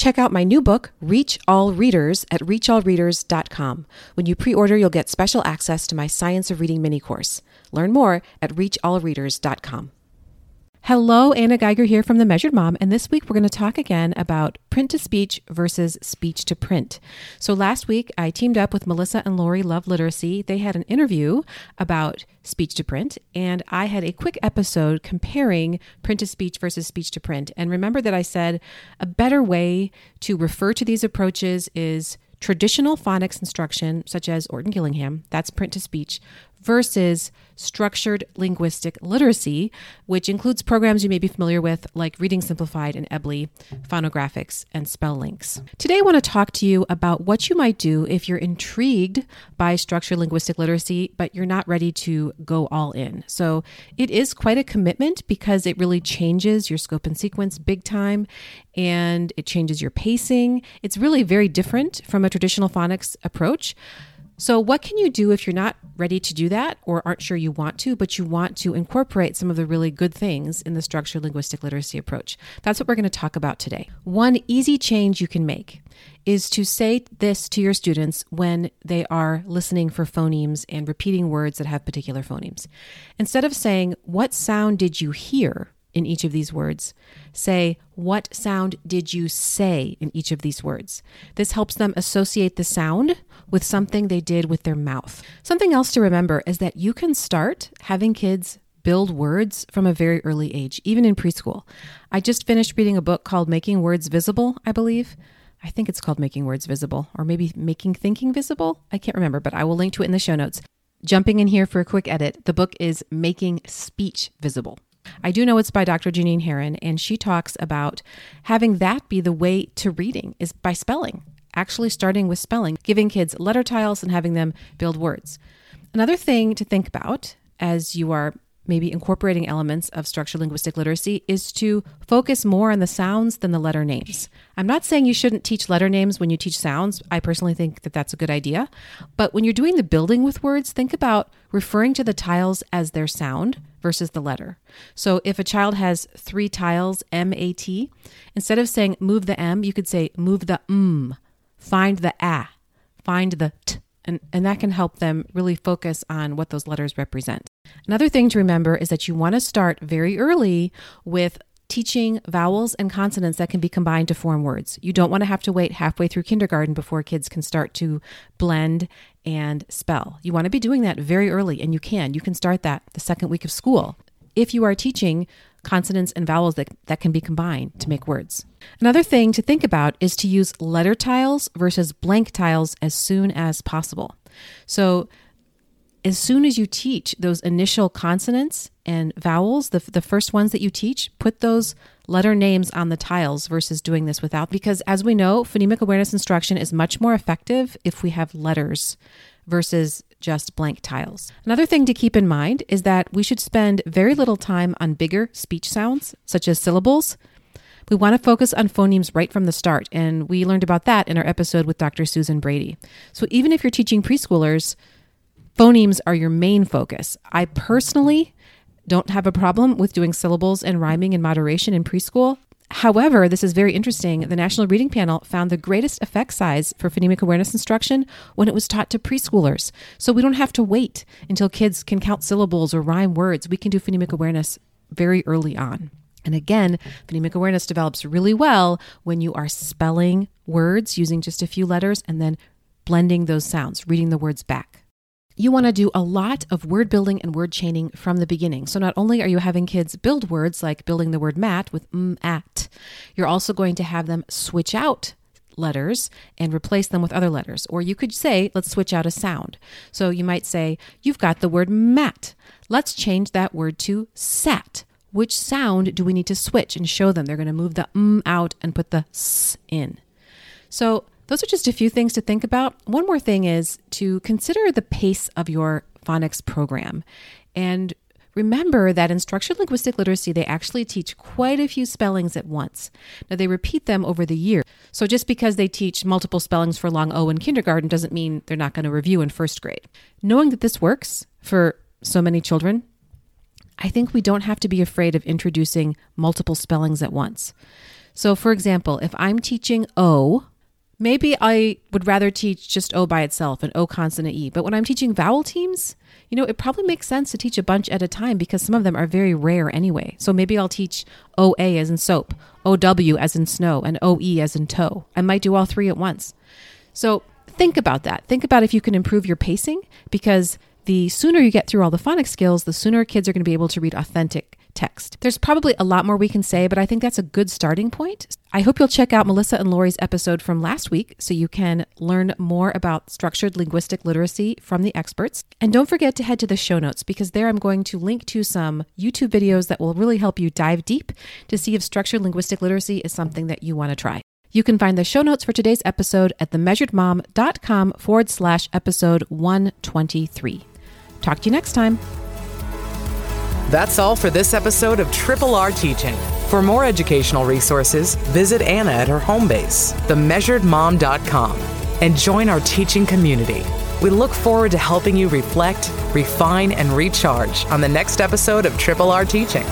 Check out my new book, Reach All Readers, at reachallreaders.com. When you pre order, you'll get special access to my Science of Reading mini course. Learn more at reachallreaders.com. Hello, Anna Geiger here from The Measured Mom, and this week we're going to talk again about print to speech versus speech to print. So last week I teamed up with Melissa and Lori Love Literacy. They had an interview about speech to print, and I had a quick episode comparing print to speech versus speech to print. And remember that I said a better way to refer to these approaches is traditional phonics instruction, such as Orton Gillingham, that's print to speech, versus structured linguistic literacy, which includes programs you may be familiar with like Reading Simplified and EBLI, Phonographix, and SPELL-Links. Today, I want to talk to you about what you might do if you're intrigued by structured linguistic literacy, but you're not ready to go all in. So, it is quite a commitment because it really changes your scope and sequence big time and it changes your pacing. It's really very different from a traditional phonics approach. So, what can you do if you're not ready to do that or aren't sure you want to, but you want to incorporate some of the really good things in the structured linguistic literacy approach? That's what we're going to talk about today. One easy change you can make is to say this to your students when they are listening for phonemes and repeating words that have particular phonemes. Instead of saying, What sound did you hear? In each of these words. Say, what sound did you say in each of these words? This helps them associate the sound with something they did with their mouth. Something else to remember is that you can start having kids build words from a very early age, even in preschool. I just finished reading a book called Making Words Visible, I believe. I think it's called Making Words Visible, or maybe Making Thinking Visible. I can't remember, but I will link to it in the show notes. Jumping in here for a quick edit, the book is Making Speech Visible. I do know it's by Dr. Jeannine Herron, and she talks about having that be the way to reading is by spelling, actually starting with spelling, giving kids letter tiles and having them build words. Another thing to think about as you are maybe incorporating elements of structured linguistic literacy is to focus more on the sounds than the letter names. I'm not saying you shouldn't teach letter names when you teach sounds. I personally think that that's a good idea. But when you're doing the building with words, think about referring to the tiles as their sound versus the letter. So if a child has three tiles, M A T, instead of saying move the M, you could say move the M, find the A, find the T. And, and that can help them really focus on what those letters represent. Another thing to remember is that you want to start very early with teaching vowels and consonants that can be combined to form words. You don't want to have to wait halfway through kindergarten before kids can start to blend and spell. You want to be doing that very early, and you can. You can start that the second week of school if you are teaching consonants and vowels that, that can be combined to make words. Another thing to think about is to use letter tiles versus blank tiles as soon as possible. So, as soon as you teach those initial consonants and vowels, the, the first ones that you teach, put those letter names on the tiles versus doing this without. Because as we know, phonemic awareness instruction is much more effective if we have letters versus just blank tiles. Another thing to keep in mind is that we should spend very little time on bigger speech sounds, such as syllables. We want to focus on phonemes right from the start, and we learned about that in our episode with Dr. Susan Brady. So even if you're teaching preschoolers, phonemes are your main focus. I personally don't have a problem with doing syllables and rhyming in moderation in preschool. However, this is very interesting. The National Reading Panel found the greatest effect size for phonemic awareness instruction when it was taught to preschoolers. So we don't have to wait until kids can count syllables or rhyme words. We can do phonemic awareness very early on. And again, phonemic awareness develops really well when you are spelling words using just a few letters and then blending those sounds, reading the words back you want to do a lot of word building and word chaining from the beginning. So not only are you having kids build words like building the word mat with m at, you're also going to have them switch out letters and replace them with other letters. Or you could say, let's switch out a sound. So you might say, you've got the word mat. Let's change that word to sat. Which sound do we need to switch and show them? They're going to move the m out and put the s in. So those are just a few things to think about. One more thing is to consider the pace of your phonics program. And remember that in structured linguistic literacy, they actually teach quite a few spellings at once. Now, they repeat them over the year. So just because they teach multiple spellings for long O in kindergarten doesn't mean they're not going to review in first grade. Knowing that this works for so many children, I think we don't have to be afraid of introducing multiple spellings at once. So, for example, if I'm teaching O, maybe I would rather teach just O by itself, and O consonant E. But when I'm teaching vowel teams, you know, it probably makes sense to teach a bunch at a time because some of them are very rare anyway. So maybe I'll teach OA as in soap, OW as in snow, and OE as in toe. I might do all three at once. So think about that. Think about if you can improve your pacing because the sooner you get through all the phonics skills, the sooner kids are going to be able to read authentic text. There's probably a lot more we can say, but I think that's a good starting point. I hope you'll check out Melissa and Lori's episode from last week so you can learn more about structured linguistic literacy from the experts. And don't forget to head to the show notes because there I'm going to link to some YouTube videos that will really help you dive deep to see if structured linguistic literacy is something that you want to try. You can find the show notes for today's episode at themeasuredmom.com forward slash episode 123. Talk to you next time. That's all for this episode of Triple R Teaching. For more educational resources, visit Anna at her home base, themeasuredmom.com, and join our teaching community. We look forward to helping you reflect, refine, and recharge on the next episode of Triple R Teaching.